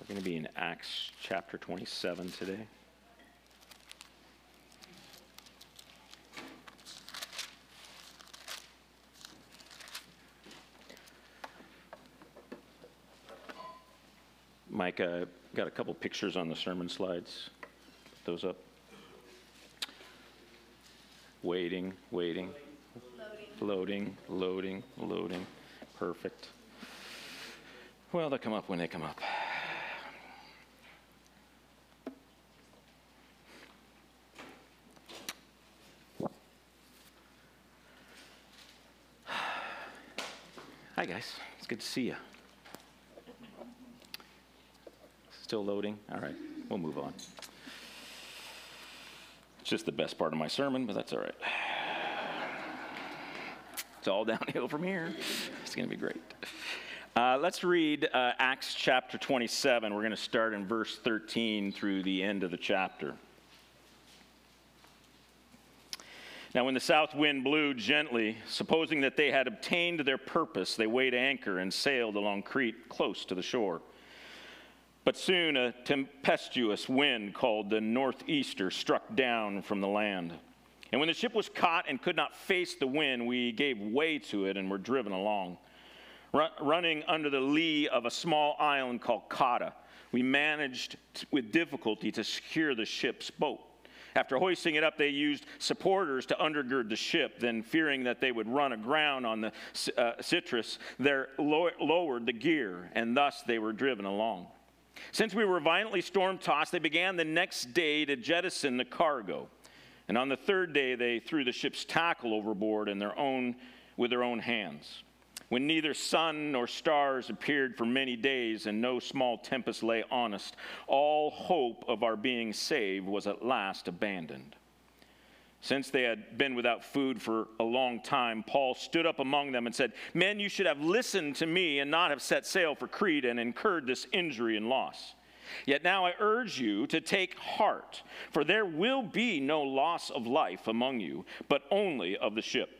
We're going to be in Acts chapter 27 today. Mike, uh, got a couple pictures on the sermon slides. Put those up. Waiting, waiting. Loading, loading, loading. Perfect. Well, they'll come up when they come up. Guys. It's good to see you. Still loading? All right, we'll move on. It's just the best part of my sermon, but that's all right. It's all downhill from here. It's going to be great. Uh, let's read uh, Acts chapter 27. We're going to start in verse 13 through the end of the chapter. Now, when the south wind blew gently, supposing that they had obtained their purpose, they weighed anchor and sailed along Crete close to the shore. But soon a tempestuous wind called the northeaster struck down from the land. And when the ship was caught and could not face the wind, we gave way to it and were driven along. Run, running under the lee of a small island called Cauda, we managed to, with difficulty to secure the ship's boat. After hoisting it up, they used supporters to undergird the ship. Then, fearing that they would run aground on the uh, Syrtis, they lowered the gear, and thus they were driven along. Since we were violently storm tossed, they began the next day to jettison the cargo. And on the third day, they threw the ship's tackle overboard in their own, with their own hands. When neither sun nor stars appeared for many days and no small tempest lay on us, all hope of our being saved was at last abandoned. Since they had been without food for a long time, Paul stood up among them and said, Men, you should have listened to me and not have set sail for Crete and incurred this injury and loss. Yet now I urge you to take heart, for there will be no loss of life among you, but only of the ship.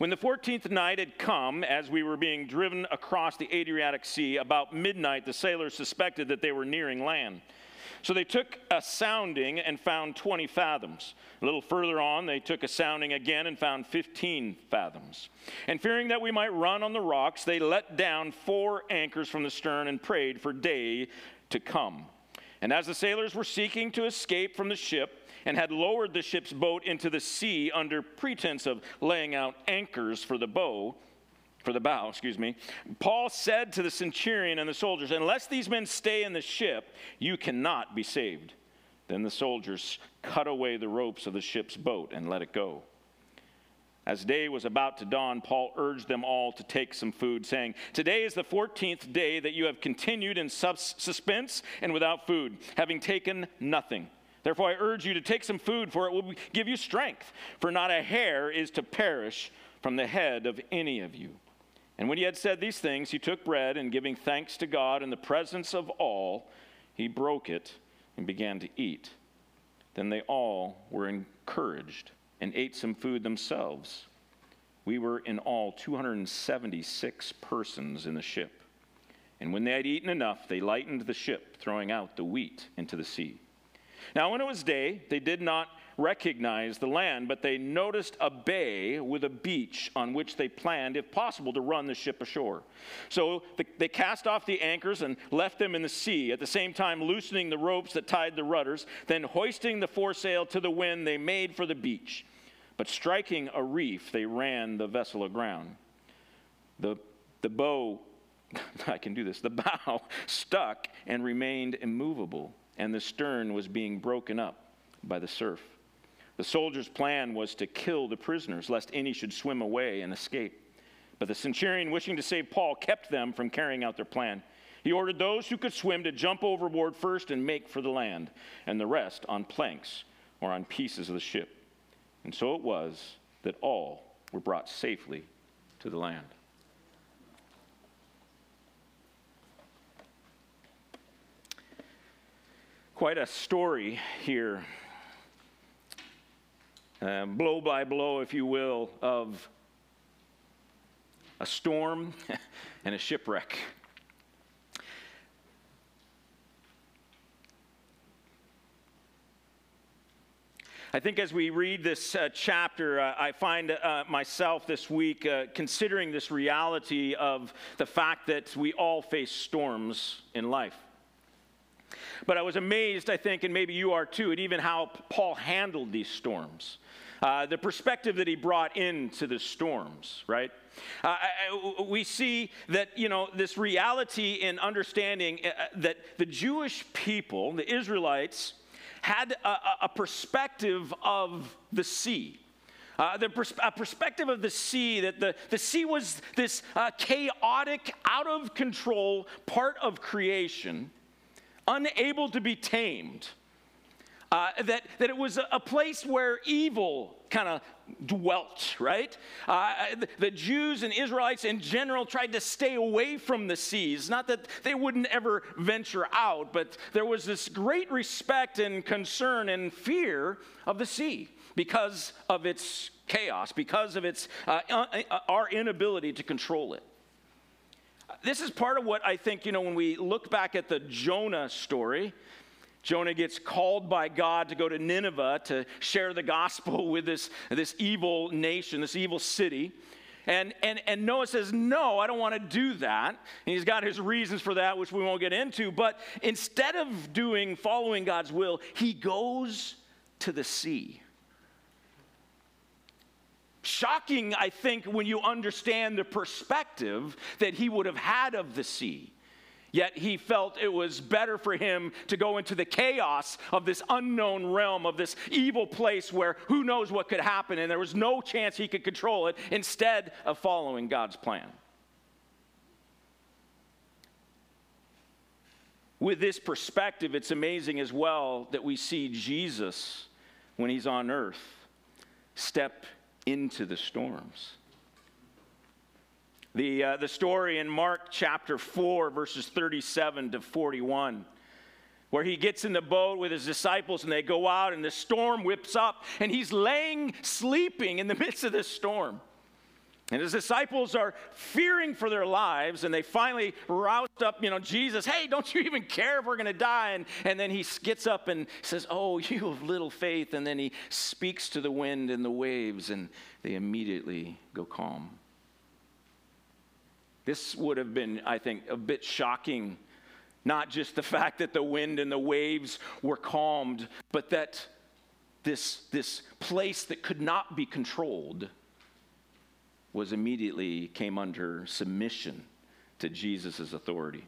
When the 14th night had come, as we were being driven across the Adriatic Sea, about midnight the sailors suspected that they were nearing land. So they took a sounding and found 20 fathoms. A little further on, they took a sounding again and found 15 fathoms. And fearing that we might run on the rocks, they let down four anchors from the stern and prayed for day to come. And as the sailors were seeking to escape from the ship, and had lowered the ship's boat into the sea under pretense of laying out anchors for the bow, for the bow, excuse me. Paul said to the centurion and the soldiers, Unless these men stay in the ship, you cannot be saved. Then the soldiers cut away the ropes of the ship's boat and let it go. As day was about to dawn, Paul urged them all to take some food, saying, Today is the 14th day that you have continued in suspense and without food, having taken nothing. Therefore, I urge you to take some food, for it will give you strength. For not a hair is to perish from the head of any of you. And when he had said these things, he took bread, and giving thanks to God in the presence of all, he broke it and began to eat. Then they all were encouraged and ate some food themselves. We were in all 276 persons in the ship. And when they had eaten enough, they lightened the ship, throwing out the wheat into the sea. Now, when it was day, they did not recognize the land, but they noticed a bay with a beach on which they planned, if possible, to run the ship ashore. So they cast off the anchors and left them in the sea, at the same time loosening the ropes that tied the rudders. Then, hoisting the foresail to the wind, they made for the beach. But striking a reef, they ran the vessel aground. The, the bow, I can do this, the bow stuck and remained immovable and the stern was being broken up by the surf. The soldiers' plan was to kill the prisoners, lest any should swim away and escape. But the centurion, wishing to save Paul, kept them from carrying out their plan. He ordered those who could swim to jump overboard first and make for the land, and the rest on planks or on pieces of the ship. And so it was that all were brought safely to the land. Quite a story here, um, blow by blow, if you will, of a storm and a shipwreck. I think as we read this uh, chapter, uh, I find uh, myself this week uh, considering this reality of the fact that we all face storms in life. But I was amazed, I think, and maybe you are too, at even how Paul handled these storms. Uh, the perspective that he brought into the storms, right? Uh, we see that, you know, this reality in understanding that the Jewish people, the Israelites, had a, a perspective of the sea. Uh, the pers- a perspective of the sea, that the, the sea was this uh, chaotic, out of control part of creation, unable to be tamed. Uh, that, that it was a, place where evil kind of dwelt, right? Uh, the Jews and Israelites in general tried to stay away from the seas. Not that they wouldn't ever venture out, but there was this great respect and concern and fear of the sea because of its chaos, because of its, uh, uh, our inability to control it. This is part of what I think, you know, when we look back at the Jonah story, Jonah gets called by God to go to Nineveh to share the gospel with this, this evil nation, this evil city. And, and, and Noah says, No, I don't want to do that. And he's got his reasons for that, which we won't get into. But instead of doing, following God's will, he goes to the sea. Shocking, I think, when you understand the perspective that he would have had of the sea. Yet he felt it was better for him to go into the chaos of this unknown realm, of this evil place where who knows what could happen, and there was no chance he could control it, instead of following God's plan. With this perspective, it's amazing as well that we see Jesus, when he's on earth, step into the storms. The, uh, the story in Mark chapter 4, verses 37 to 41, where he gets in the boat with his disciples and they go out and the storm whips up and he's laying sleeping in the midst of this storm. And his disciples are fearing for their lives, and they finally roused up, you know, Jesus, hey, don't you even care if we're going to die? And, and then he gets up and says, Oh, you have little faith. And then he speaks to the wind and the waves, and they immediately go calm. This would have been, I think, a bit shocking. Not just the fact that the wind and the waves were calmed, but that this, this place that could not be controlled was immediately came under submission to Jesus' authority.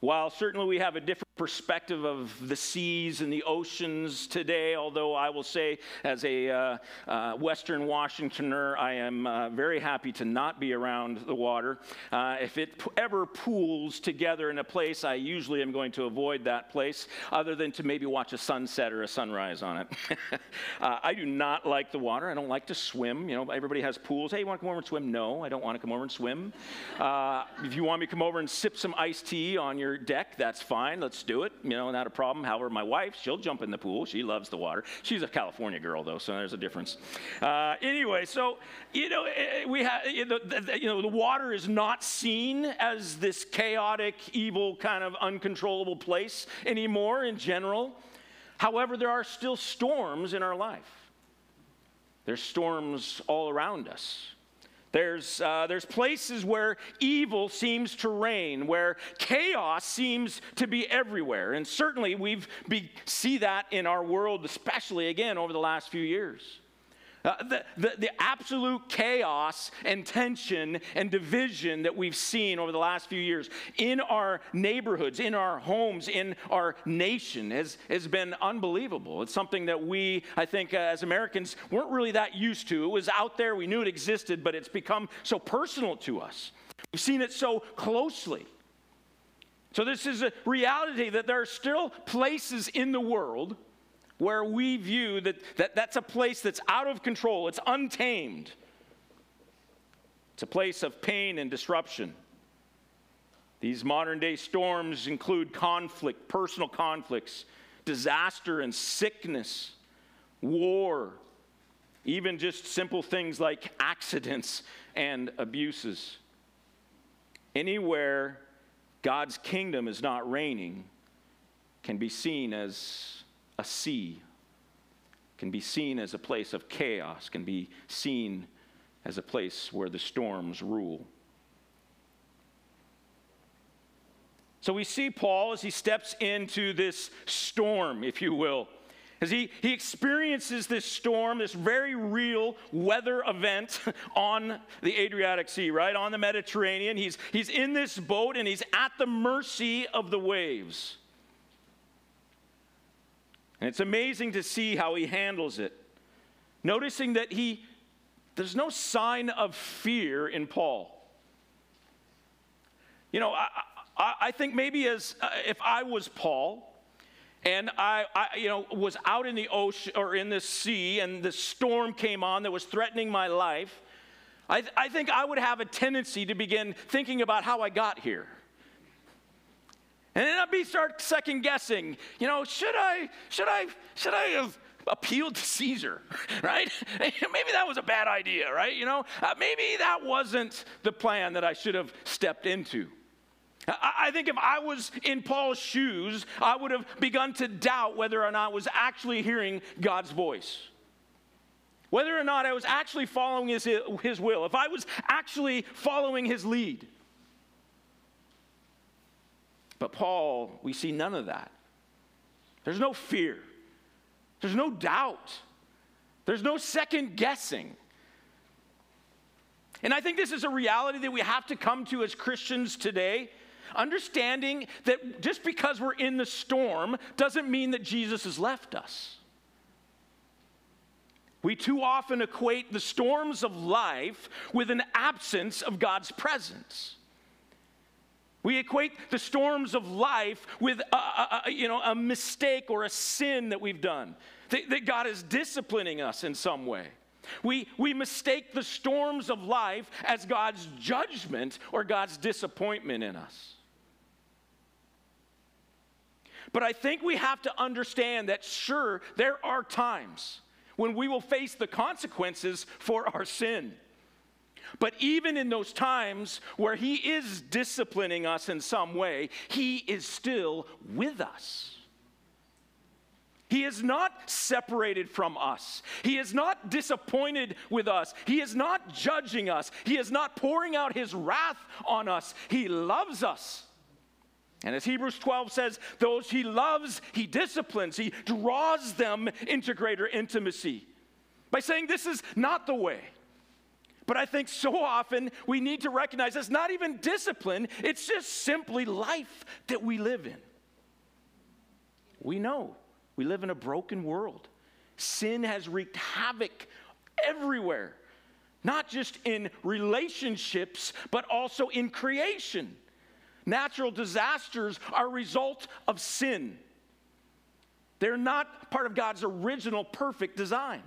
While certainly we have a different perspective of the seas and the oceans today, although I will say, as a uh, uh, Western Washingtoner, I am uh, very happy to not be around the water. Uh, if it p- ever pools together in a place, I usually am going to avoid that place, other than to maybe watch a sunset or a sunrise on it. Uh, I do not like the water. I don't like to swim. You know, everybody has pools. Hey, you want to come over and swim? No, I don't want to come over and swim. Uh, if you want me to come over and sip some iced tea on your deck, that's fine. Let's do it, you know, not a problem. However, my wife, she'll jump in the pool. She loves the water. She's a California girl, though, so there's a difference. Uh, anyway, so, you know, eh, eh, we have, you know, the, you know, the water is not seen as this chaotic, evil, kind of uncontrollable place anymore in general. However, there are still storms in our life. There's storms all around us. There's, uh, there's places where evil seems to reign, where chaos seems to be everywhere. And certainly we've see that in our world, especially again over the last few years. Uh, the, the, the, absolute chaos and tension and division that we've seen over the last few years in our neighborhoods, in our homes, in our nation has, has been unbelievable. It's something that we, I think, uh, as Americans, weren't really that used to. It was out there, we knew it existed, but it's become so personal to us. We've seen it so closely. So, this is a reality that there are still places in the world where we view that, that that's a place that's out of control, it's untamed. It's a place of pain and disruption. These modern day storms include conflict, personal conflicts, disaster and sickness, war, even just simple things like accidents and abuses. Anywhere God's kingdom is not reigning can be seen as a sea, can be seen as a place of chaos, can be seen as a place where the storms rule. So we see Paul as he steps into this storm, if you will. As he, he experiences this storm, this very real weather event on the Adriatic Sea, right? On the Mediterranean. He's, he's in this boat and he's at the mercy of the waves. And it's amazing to see how he handles it. Noticing that he, there's no sign of fear in Paul. You know, I, I, I think maybe as uh, if I was Paul, and I, I, you know, was out in the ocean or in the sea, and the storm came on that was threatening my life, I, th- I think I would have a tendency to begin thinking about how I got here. And then I'd be start second guessing, you know, should I, should I, should I have appealed to Caesar, right? maybe that was a bad idea, right? You know, uh, maybe that wasn't the plan that I should have stepped into. I think if I was in Paul's shoes, I would have begun to doubt whether or not I was actually hearing God's voice. Whether or not I was actually following his, his will, if I was actually following his lead. But Paul, we see none of that. There's no fear, there's no doubt, there's no second guessing. And I think this is a reality that we have to come to as Christians today understanding that just because we're in the storm doesn't mean that Jesus has left us. We too often equate the storms of life with an absence of God's presence. We equate the storms of life with a, a, a, you know, a mistake or a sin that we've done, that, that God is disciplining us in some way. We, we mistake the storms of life as God's judgment or God's disappointment in us. But I think we have to understand that, sure, there are times when we will face the consequences for our sin. But even in those times where He is disciplining us in some way, He is still with us. He is not separated from us. He is not disappointed with us. He is not judging us. He is not pouring out His wrath on us. He loves us. And as Hebrews 12 says, those he loves, he disciplines, he draws them into greater intimacy by saying, This is not the way. But I think so often we need to recognize it's not even discipline, it's just simply life that we live in. We know we live in a broken world. Sin has wreaked havoc everywhere, not just in relationships, but also in creation. Natural disasters are a result of sin. They're not part of God's original perfect design.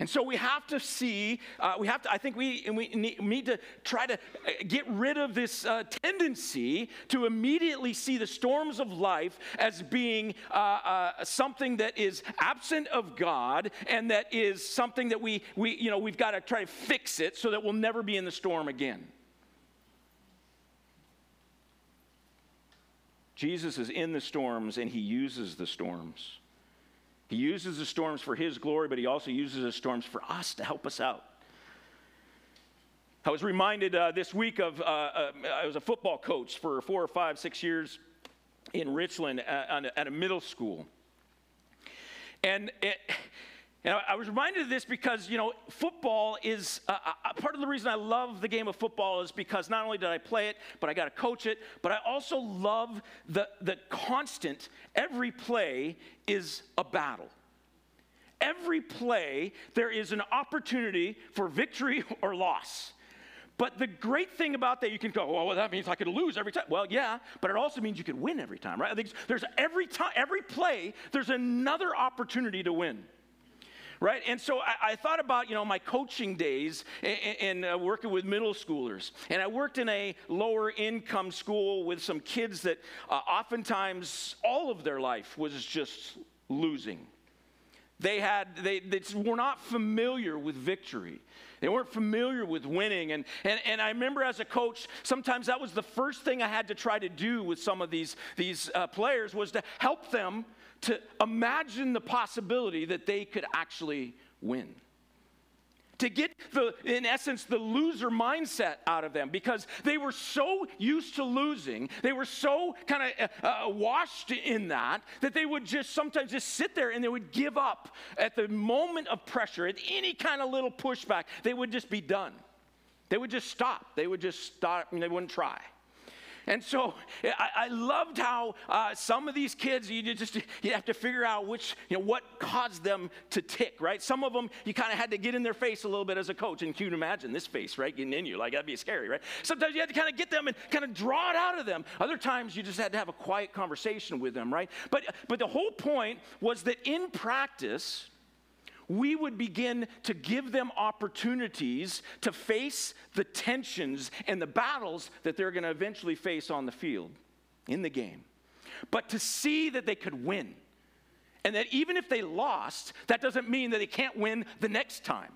And so we have to see, uh, we have to, I think we, we need to try to uh, get rid of this uh, tendency to immediately see the storms of life as being uh, uh, something that is absent of God and that is something that we, we, you know, we've got to try to fix it so that we'll never be in the storm again. Jesus is in the storms and he uses the storms. He uses the storms for his glory, but he also uses the storms for us to help us out. I was reminded uh, this week of, uh, uh, I was a football coach for four or five, six years in Richland at, at a middle school. And it, and I was reminded of this because, you know, football is uh, uh, part of the reason I love the game of football is because not only did I play it, but I got to coach it, but I also love the, the constant, every play is a battle. Every play, there is an opportunity for victory or loss. But the great thing about that, you can go, well, that means I could lose every time. Well, yeah, but it also means you could win every time, right? There's every time, every play, there's another opportunity to win right? And so I, I, thought about, you know, my coaching days and uh, working with middle schoolers. And I worked in a lower income school with some kids that uh, oftentimes all of their life was just losing. They had, they, they were not familiar with victory. They weren't familiar with winning. And, and, and I remember as a coach, sometimes that was the first thing I had to try to do with some of these, these uh, players was to help them to imagine the possibility that they could actually win. To get the, in essence, the loser mindset out of them because they were so used to losing, they were so kind of uh, uh, washed in that, that they would just sometimes just sit there and they would give up at the moment of pressure, at any kind of little pushback, they would just be done. They would just stop. They would just stop and they wouldn't try. And so I, I loved how uh, some of these kids, you just you have to figure out which, you know, what caused them to tick, right? Some of them, you kind of had to get in their face a little bit as a coach. And you can imagine this face, right, getting in you. Like, that'd be scary, right? Sometimes you had to kind of get them and kind of draw it out of them. Other times, you just had to have a quiet conversation with them, right? But, but the whole point was that in practice, we would begin to give them opportunities to face the tensions and the battles that they're going to eventually face on the field, in the game. But to see that they could win. And that even if they lost, that doesn't mean that they can't win the next time.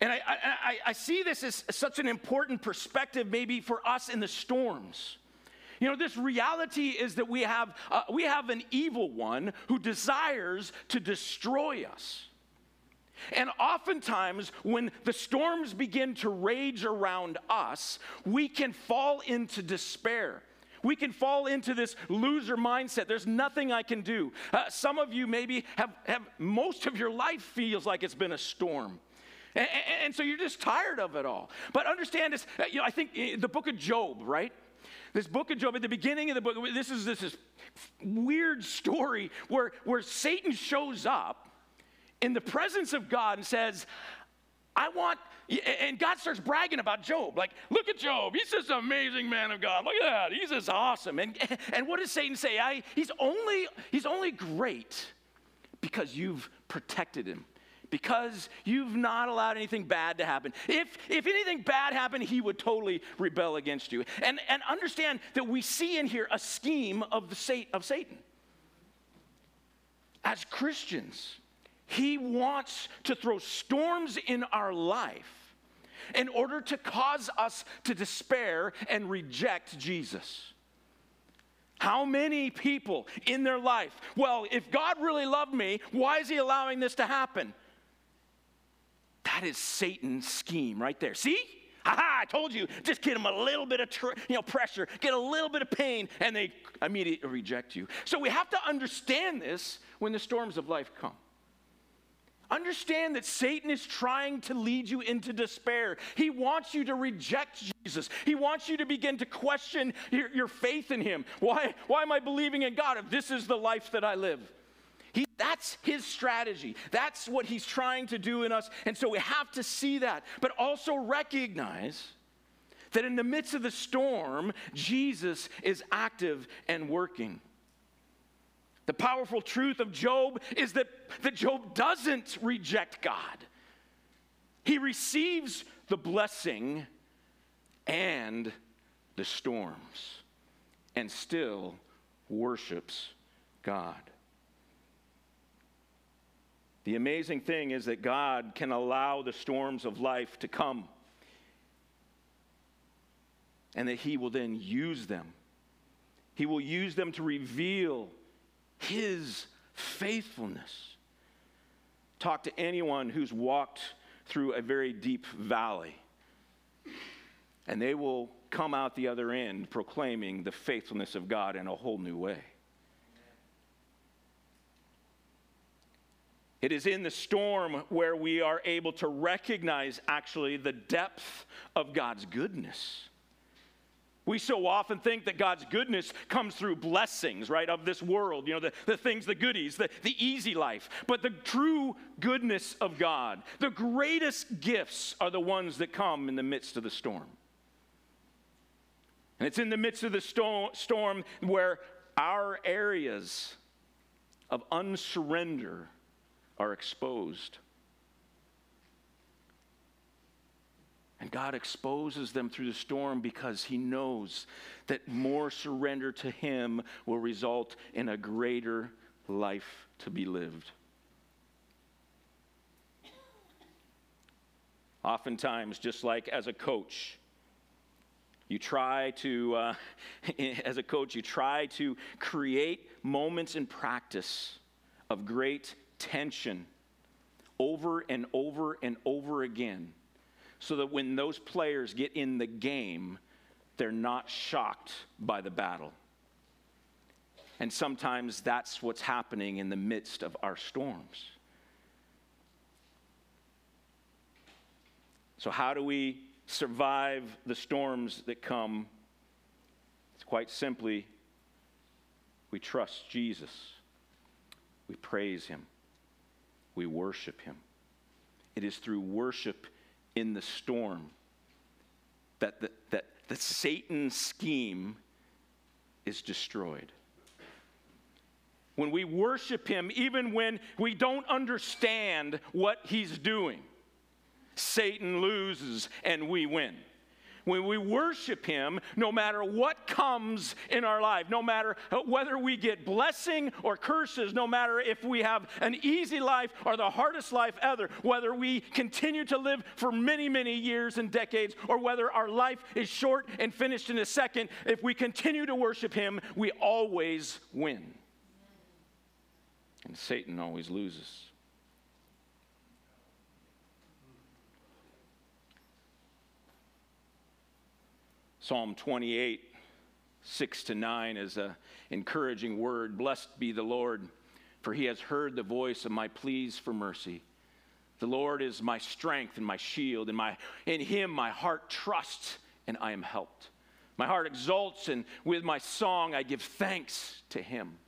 And I, I, I see this as such an important perspective, maybe for us in the storms. You know, this reality is that we have, uh, we have an evil one who desires to destroy us. And oftentimes, when the storms begin to rage around us, we can fall into despair. We can fall into this loser mindset. There's nothing I can do. Uh, some of you maybe have, have most of your life feels like it's been a storm. And, and, so you're just tired of it all. But understand this, uh, you know, I think uh, the book of Job, right? This book of Job, at the beginning of the book, this is this, this weird story where, where Satan shows up in the presence of God and says, I want, and God starts bragging about Job. Like, look at Job. He's this amazing man of God. Look at that. He's just awesome. And, and what does Satan say? I, he's, only, he's only great because you've protected him. Because you've not allowed anything bad to happen. If, if anything bad happened, he would totally rebel against you. And, and understand that we see in here a scheme of, the, of Satan. As Christians, he wants to throw storms in our life in order to cause us to despair and reject Jesus. How many people in their life, well, if God really loved me, why is He allowing this to happen? That is Satan's scheme right there. See? Aha, I told you, just get them a little bit of tr- you know, pressure, get a little bit of pain, and they immediately reject you. So we have to understand this when the storms of life come. Understand that Satan is trying to lead you into despair. He wants you to reject Jesus. He wants you to begin to question your, your faith in Him. Why, why am I believing in God if this is the life that I live? He, that's his strategy. That's what he's trying to do in us. And so we have to see that, but also recognize that in the midst of the storm, Jesus is active and working. The powerful truth of Job is that, that Job doesn't reject God. He receives the blessing and the storms and still worships God. The amazing thing is that God can allow the storms of life to come and that He will then use them. He will use them to reveal his faithfulness. Talk to anyone who's walked through a very deep valley, and they will come out the other end proclaiming the faithfulness of God in a whole new way. It is in the storm where we are able to recognize actually the depth of God's goodness We so often think that God's goodness comes through blessings, right, of this world, you know, the, the things, the goodies, the, the easy life. But the true goodness of God, the greatest gifts are the ones that come in the midst of the storm. And it's in the midst of the storm where our areas of unsurrender are exposed. And God exposes them through the storm because He knows that more surrender to Him will result in a greater life to be lived. Oftentimes, just like as a coach, you try to, uh, as a coach, you try to create moments in practice of great tension over and over and over again so that when those players get in the game, they're not shocked by the battle. And sometimes that's what's happening in the midst of our storms. So, how do we survive the storms that come? It's quite simply we trust Jesus, we praise Him, we worship Him. It is through worship in the storm that, the, that the Satan scheme is destroyed. When we worship him, even when we don't understand what he's doing, Satan loses and we win. When we worship Him, no matter what comes in our life, no matter whether we get blessing or curses, no matter if we have an easy life or the hardest life ever, whether we continue to live for many, many years and decades, or whether our life is short and finished in a second, if we continue to worship Him, we always win. And Satan always loses. Psalm 28, 6 to 9 is an encouraging word. Blessed be the Lord, for he has heard the voice of my pleas for mercy. The Lord is my strength and my shield, and my, in him my heart trusts, and I am helped. My heart exults, and with my song I give thanks to him.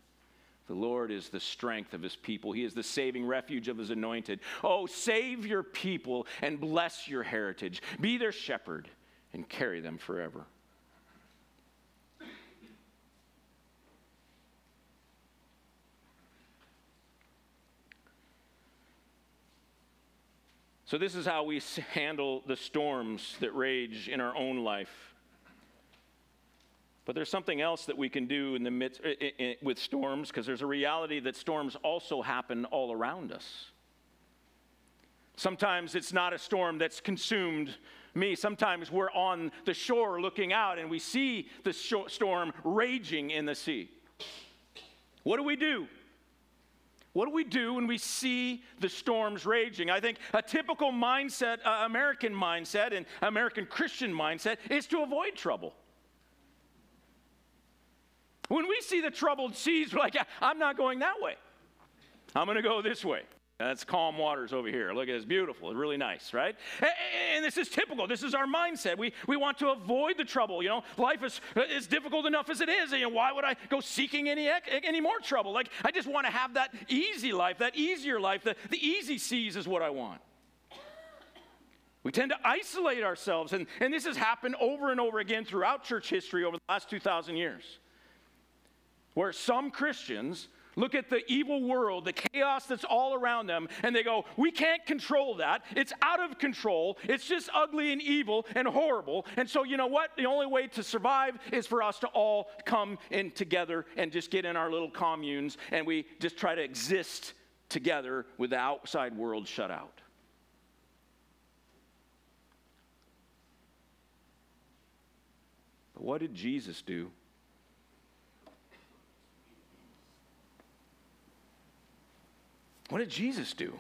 The Lord is the strength of his people. He is the saving refuge of his anointed. Oh, save your people and bless your heritage. Be their shepherd and carry them forever. So, this is how we handle the storms that rage in our own life. But there's something else that we can do in the midst with storms because there's a reality that storms also happen all around us. Sometimes it's not a storm that's consumed me. Sometimes we're on the shore looking out and we see the storm raging in the sea. What do we do? What do we do when we see the storms raging? I think a typical mindset, uh, American mindset, and American Christian mindset is to avoid trouble. When we see the troubled seas, we're like, I'm not going that way. I'm going to go this way. That's calm waters over here. Look at this, beautiful. Really nice, right? And this is typical. This is our mindset. We, we want to avoid the trouble. You know, life is, is difficult enough as it is. You know, why would I go seeking any, any more trouble? Like, I just want to have that easy life, that easier life. The, the easy seas is what I want. We tend to isolate ourselves, and, and this has happened over and over again throughout church history over the last 2,000 years, where some Christians look at the evil world, the chaos that's all around them, and they go, We can't control that. It's out of control. It's just ugly and evil and horrible. And so, you know what? The only way to survive is for us to all come in together and just get in our little communes and we just try to exist together with the outside world shut out. But what did Jesus do? What did Jesus do?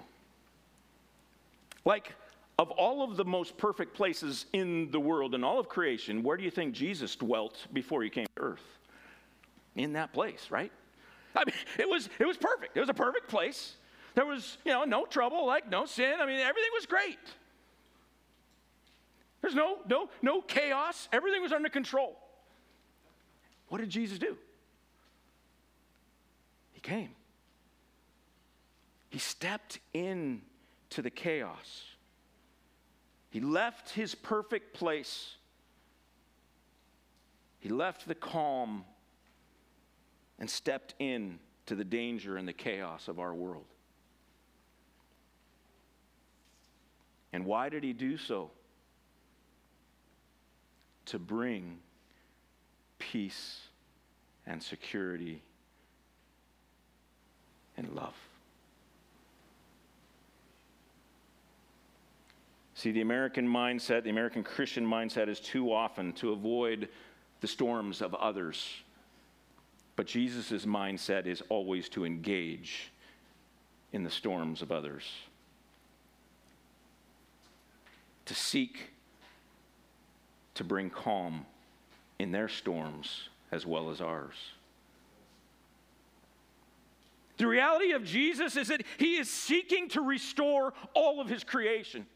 Like, of all of the most perfect places in the world and all of creation, where do you think Jesus dwelt before he came to earth? In that place, right? I mean, it was, it was perfect. It was a perfect place. There was, you know, no trouble, like no sin. I mean, everything was great. There's no, no, no chaos. Everything was under control. what did Jesus do? He came. He stepped in to the chaos. He left his perfect place. He left the calm and stepped in to the danger and the chaos of our world. And why did he do so? To bring peace and security and love. See, the American mindset, the American Christian mindset is too often to avoid the storms of others. But Jesus' mindset is always to engage in the storms of others, to seek to bring calm in their storms as well as ours. The reality of Jesus is that he is seeking to restore all of his creation.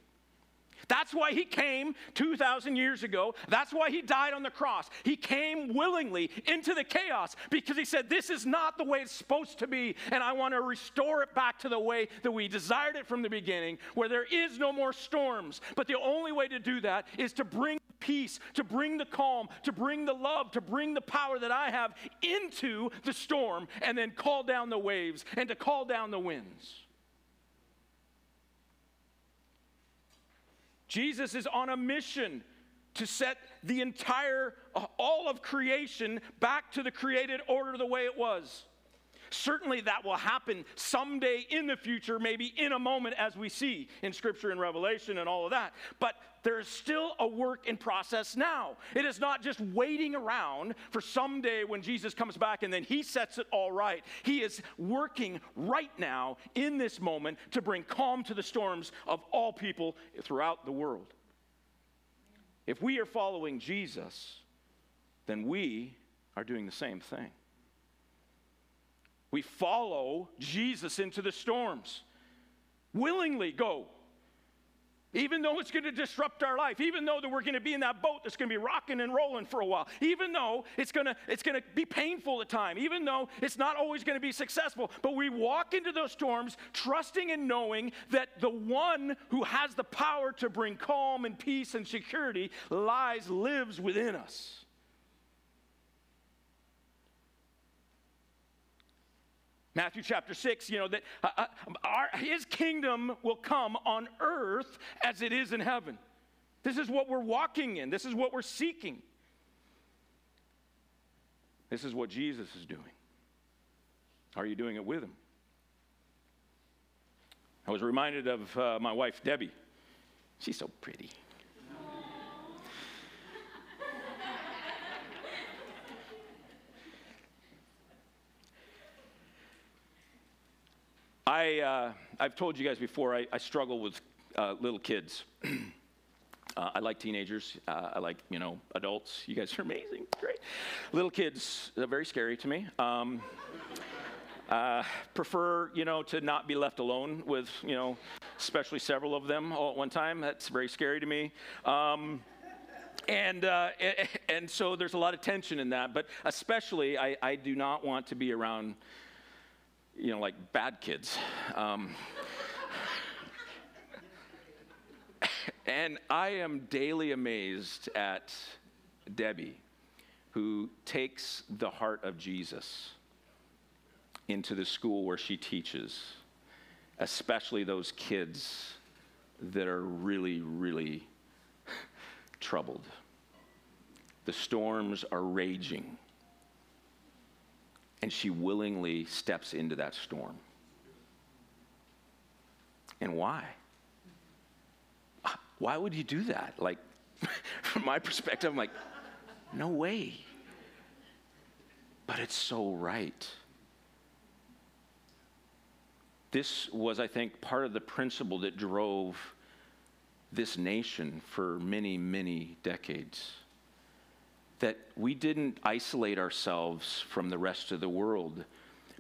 That's why he came 2,000 years ago. That's why he died on the cross. He came willingly into the chaos because he said, This is not the way it's supposed to be, and I want to restore it back to the way that we desired it from the beginning, where there is no more storms. But the only way to do that is to bring peace, to bring the calm, to bring the love, to bring the power that I have into the storm, and then call down the waves and to call down the winds. Jesus is on a mission to set the entire, uh, all of creation back to the created order the way it was. Certainly, that will happen someday in the future, maybe in a moment, as we see in Scripture and Revelation and all of that. But there's still a work in process now. It is not just waiting around for someday when Jesus comes back and then he sets it all right. He is working right now in this moment to bring calm to the storms of all people throughout the world. If we are following Jesus, then we are doing the same thing. We follow Jesus into the storms. Willingly go. Even though it's going to disrupt our life, even though that we're going to be in that boat that's going to be rocking and rolling for a while, even though it's going to it's going to be painful at time, even though it's not always going to be successful, but we walk into those storms trusting and knowing that the one who has the power to bring calm and peace and security lies lives within us. Matthew chapter 6, you know, that uh, uh, our, his kingdom will come on earth as it is in heaven. This is what we're walking in, this is what we're seeking. This is what Jesus is doing. Are you doing it with him? I was reminded of uh, my wife, Debbie. She's so pretty. I, uh, I've told you guys before, I, I struggle with uh, little kids. Uh, I like teenagers. Uh, I like, you know, adults. You guys are amazing. Great. Little kids are very scary to me. Um, uh, prefer, you know, to not be left alone with, you know, especially several of them all at one time. That's very scary to me. Um, and, uh, and so there's a lot of tension in that. But especially, I, I do not want to be around you know, like bad kids. Um, and I am daily amazed at Debbie, who takes the heart of Jesus into the school where she teaches, especially those kids that are really, really troubled. The storms are raging and she willingly steps into that storm. And why? Why would you do that? Like, from my perspective, I'm like, no way. But it's so right. This was, I think, part of the principle that drove this nation for many, many decades that we didn't isolate ourselves from the rest of the world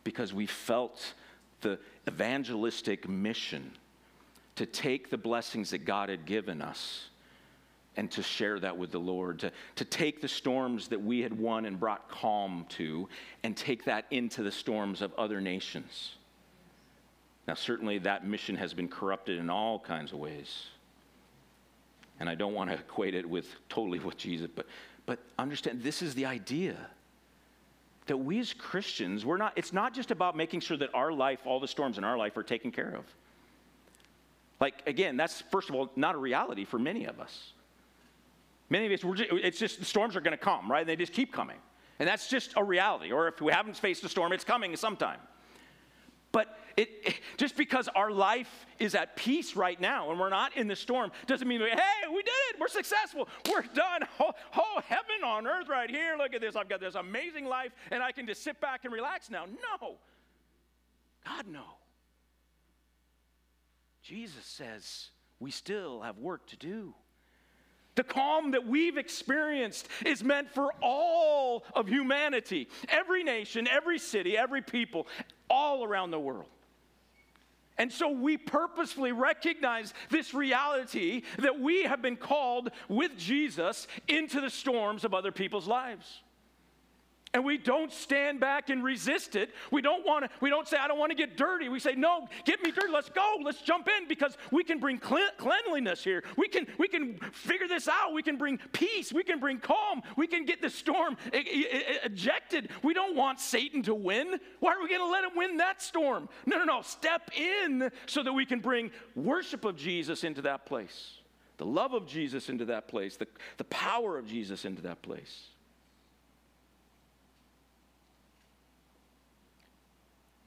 because we felt the evangelistic mission to take the blessings that God had given us and to share that with the Lord, to, to take the storms that we had won and brought calm to, and take that into the storms of other nations. Now, certainly that mission has been corrupted in all kinds of ways. And I don't want to equate it with totally with Jesus, but, but understand this is the idea that we as Christians, we're not, it's not just about making sure that our life, all the storms in our life, are taken care of. Like, again, that's, first of all, not a reality for many of us. Many of us, just, it's just the storms are going to come, right? They just keep coming. And that's just a reality. Or if we haven't faced a storm, it's coming sometime. But it, it, just because our life is at peace right now and we're not in the storm doesn't mean, hey, we did it. We're successful. We're done. Oh, oh, heaven on earth right here. Look at this. I've got this amazing life and I can just sit back and relax now. No. God, no. Jesus says we still have work to do. The calm that we've experienced is meant for all of humanity, every nation, every city, every people, all around the world. And so we purposefully recognize this reality that we have been called with Jesus into the storms of other people's lives and we don't stand back and resist it. We don't want to, we don't say, I don't want to get dirty. We say, no, get me dirty. Let's go. Let's jump in because we can bring cleanliness here. We can, we can figure this out. We can bring peace. We can bring calm. We can get the storm ejected. We don't want Satan to win. Why are we going to let him win that storm? No, no, no. Step in so that we can bring worship of Jesus into that place, the love of Jesus into that place, the, the power of Jesus into that place.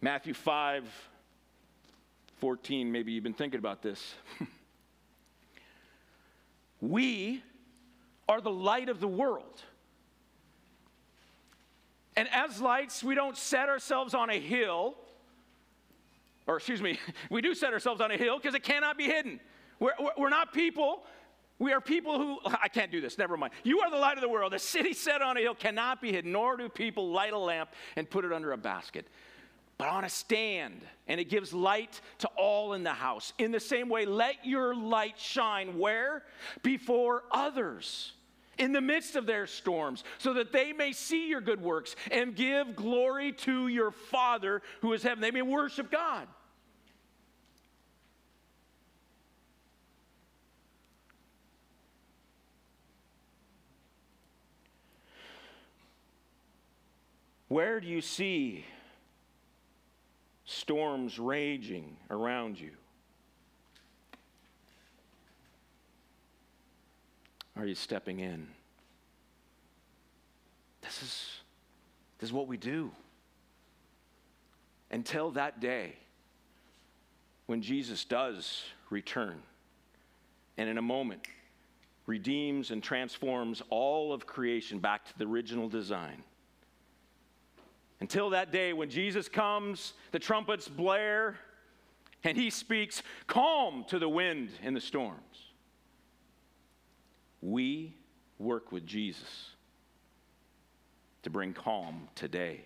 Matthew 5 14, maybe you've been thinking about this. we are the light of the world. And as lights, we don't set ourselves on a hill, or excuse me, we do set ourselves on a hill because it cannot be hidden. We're, we're not people. We are people who, I can't do this, never mind. You are the light of the world. A city set on a hill cannot be hidden, nor do people light a lamp and put it under a basket but on a stand, and it gives light to all in the house. In the same way, let your light shine where? Before others. In the midst of their storms, so that they may see your good works and give glory to your Father who is heaven. They may worship God. Where do you see storms raging around you? Are you stepping in? This is, this is what we do. Until that day when Jesus does return and in a moment redeems and transforms all of creation back to the original design. Until that day when Jesus comes, the trumpets blare, and he speaks calm to the wind and the storms. We work with Jesus to bring calm today.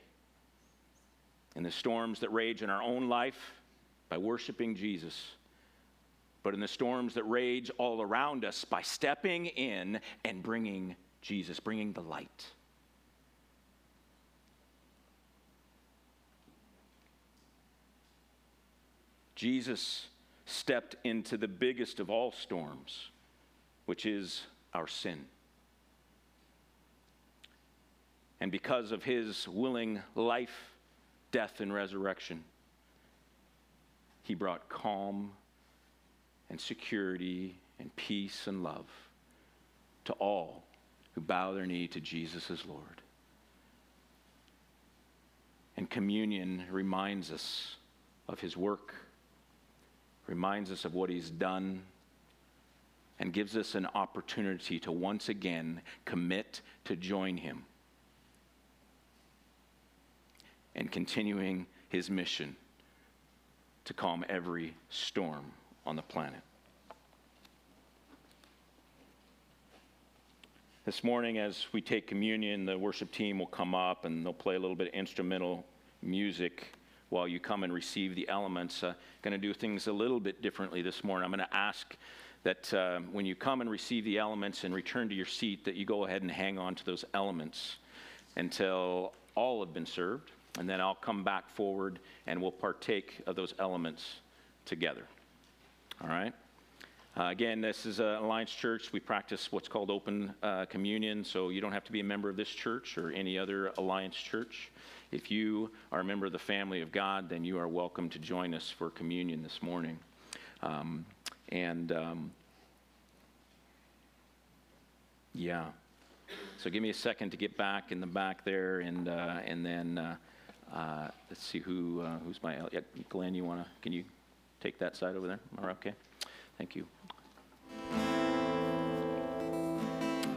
In the storms that rage in our own life by worshiping Jesus, but in the storms that rage all around us by stepping in and bringing Jesus, bringing the light. Jesus stepped into the biggest of all storms, which is our sin. And because of his willing life, death, and resurrection, he brought calm and security and peace and love to all who bow their knee to Jesus as Lord. And communion reminds us of his work reminds us of what he's done, and gives us an opportunity to once again commit to join him and continuing his mission to calm every storm on the planet. This morning, as we take communion, the worship team will come up and they'll play a little bit of instrumental music while you come and receive the elements. Uh, going to do things a little bit differently this morning. I'm going to ask that uh, when you come and receive the elements and return to your seat, that you go ahead and hang on to those elements until all have been served. And then I'll come back forward and we'll partake of those elements together. All right? Uh, again, this is an Alliance Church. We practice what's called open uh, communion, so you don't have to be a member of this church or any other Alliance Church. If you are a member of the family of God, then you are welcome to join us for communion this morning. Um, and um, yeah, so give me a second to get back in the back there, and uh, and then uh, uh, let's see who uh, who's my yeah, Glenn. You wanna can you take that side over there? Okay. Thank you.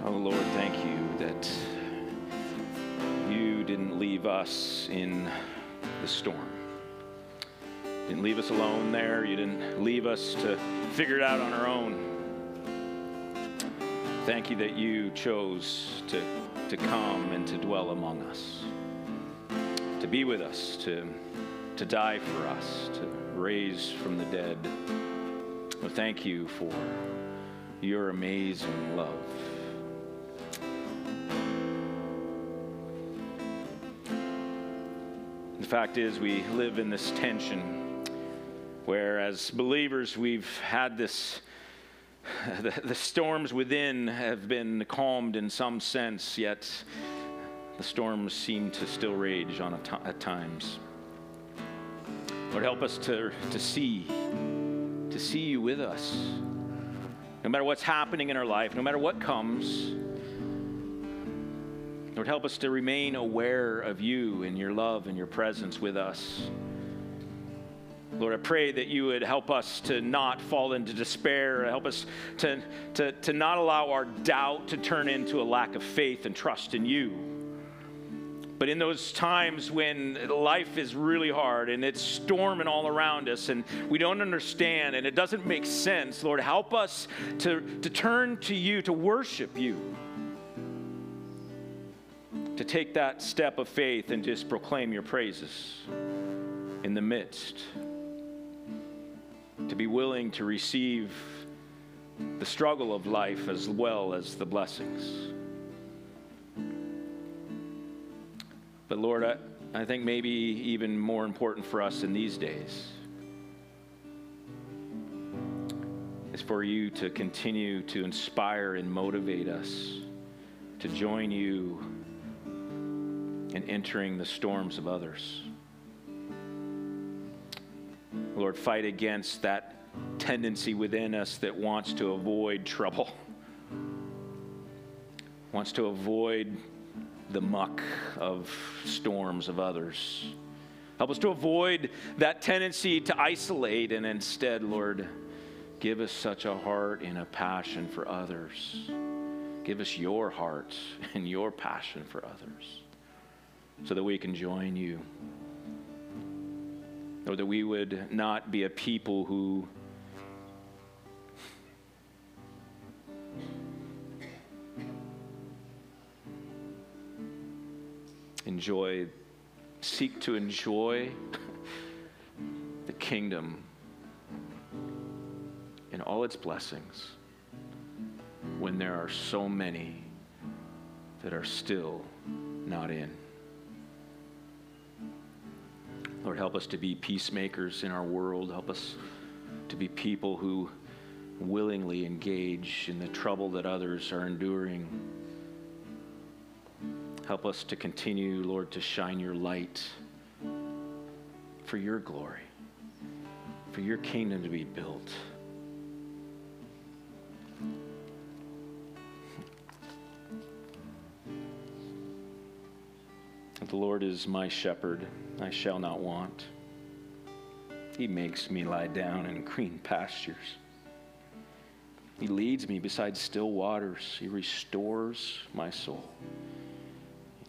Oh Lord, thank you that you didn't leave us in the storm. You didn't leave us alone there. You didn't leave us to figure it out on our own. Thank you that you chose to, to come and to dwell among us, to be with us, to, to die for us, to raise from the dead. Well, thank you for your amazing love. The fact is, we live in this tension where, as believers, we've had this. The, the storms within have been calmed in some sense, yet the storms seem to still rage on at times. Lord, help us to, to see, to see you with us. No matter what's happening in our life, no matter what comes, Lord, help us to remain aware of you and your love and your presence with us. Lord, I pray that you would help us to not fall into despair, help us to, to, to not allow our doubt to turn into a lack of faith and trust in you. But in those times when life is really hard and it's storming all around us and we don't understand and it doesn't make sense, Lord, help us to, to turn to you, to worship you to take that step of faith and just proclaim your praises in the midst, to be willing to receive the struggle of life as well as the blessings. But Lord, I, I think maybe even more important for us in these days is for you to continue to inspire and motivate us to join you in entering the storms of others. Lord, fight against that tendency within us that wants to avoid trouble, wants to avoid the muck of storms of others. Help us to avoid that tendency to isolate and instead, Lord, give us such a heart and a passion for others. Give us your heart and your passion for others so that we can join you. Or that we would not be a people who enjoy, seek to enjoy the kingdom in all its blessings when there are so many that are still not in. Lord, help us to be peacemakers in our world. Help us to be people who willingly engage in the trouble that others are enduring. Help us to continue, Lord, to shine your light for your glory, for your kingdom to be built. The Lord is my shepherd. I shall not want. He makes me lie down in green pastures. He leads me beside still waters. He restores my soul.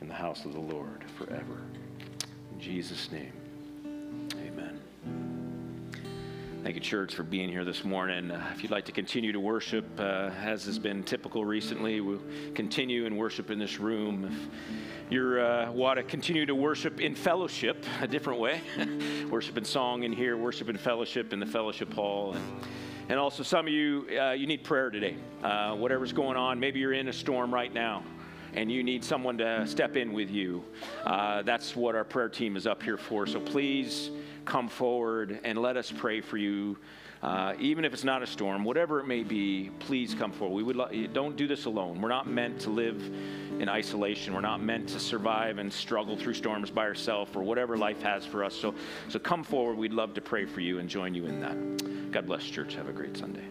in the house of the Lord forever. In Jesus' name, amen. Thank you, church, for being here this morning. Uh, if you'd like to continue to worship, uh, as has been typical recently, we'll continue and worship in this room. If you uh, want to continue to worship in fellowship, a different way, worship in song in here, worship in fellowship in the fellowship hall. And, and also, some of you, uh, you need prayer today. Uh, whatever's going on, maybe you're in a storm right now and you need someone to step in with you. Uh, that's what our prayer team is up here for. So please come forward and let us pray for you. Uh, even if it's not a storm, whatever it may be, please come forward. We would lo- don't do this alone. We're not meant to live in isolation. We're not meant to survive and struggle through storms by ourselves or whatever life has for us. So, so come forward. We'd love to pray for you and join you in that. God bless, church. Have a great Sunday.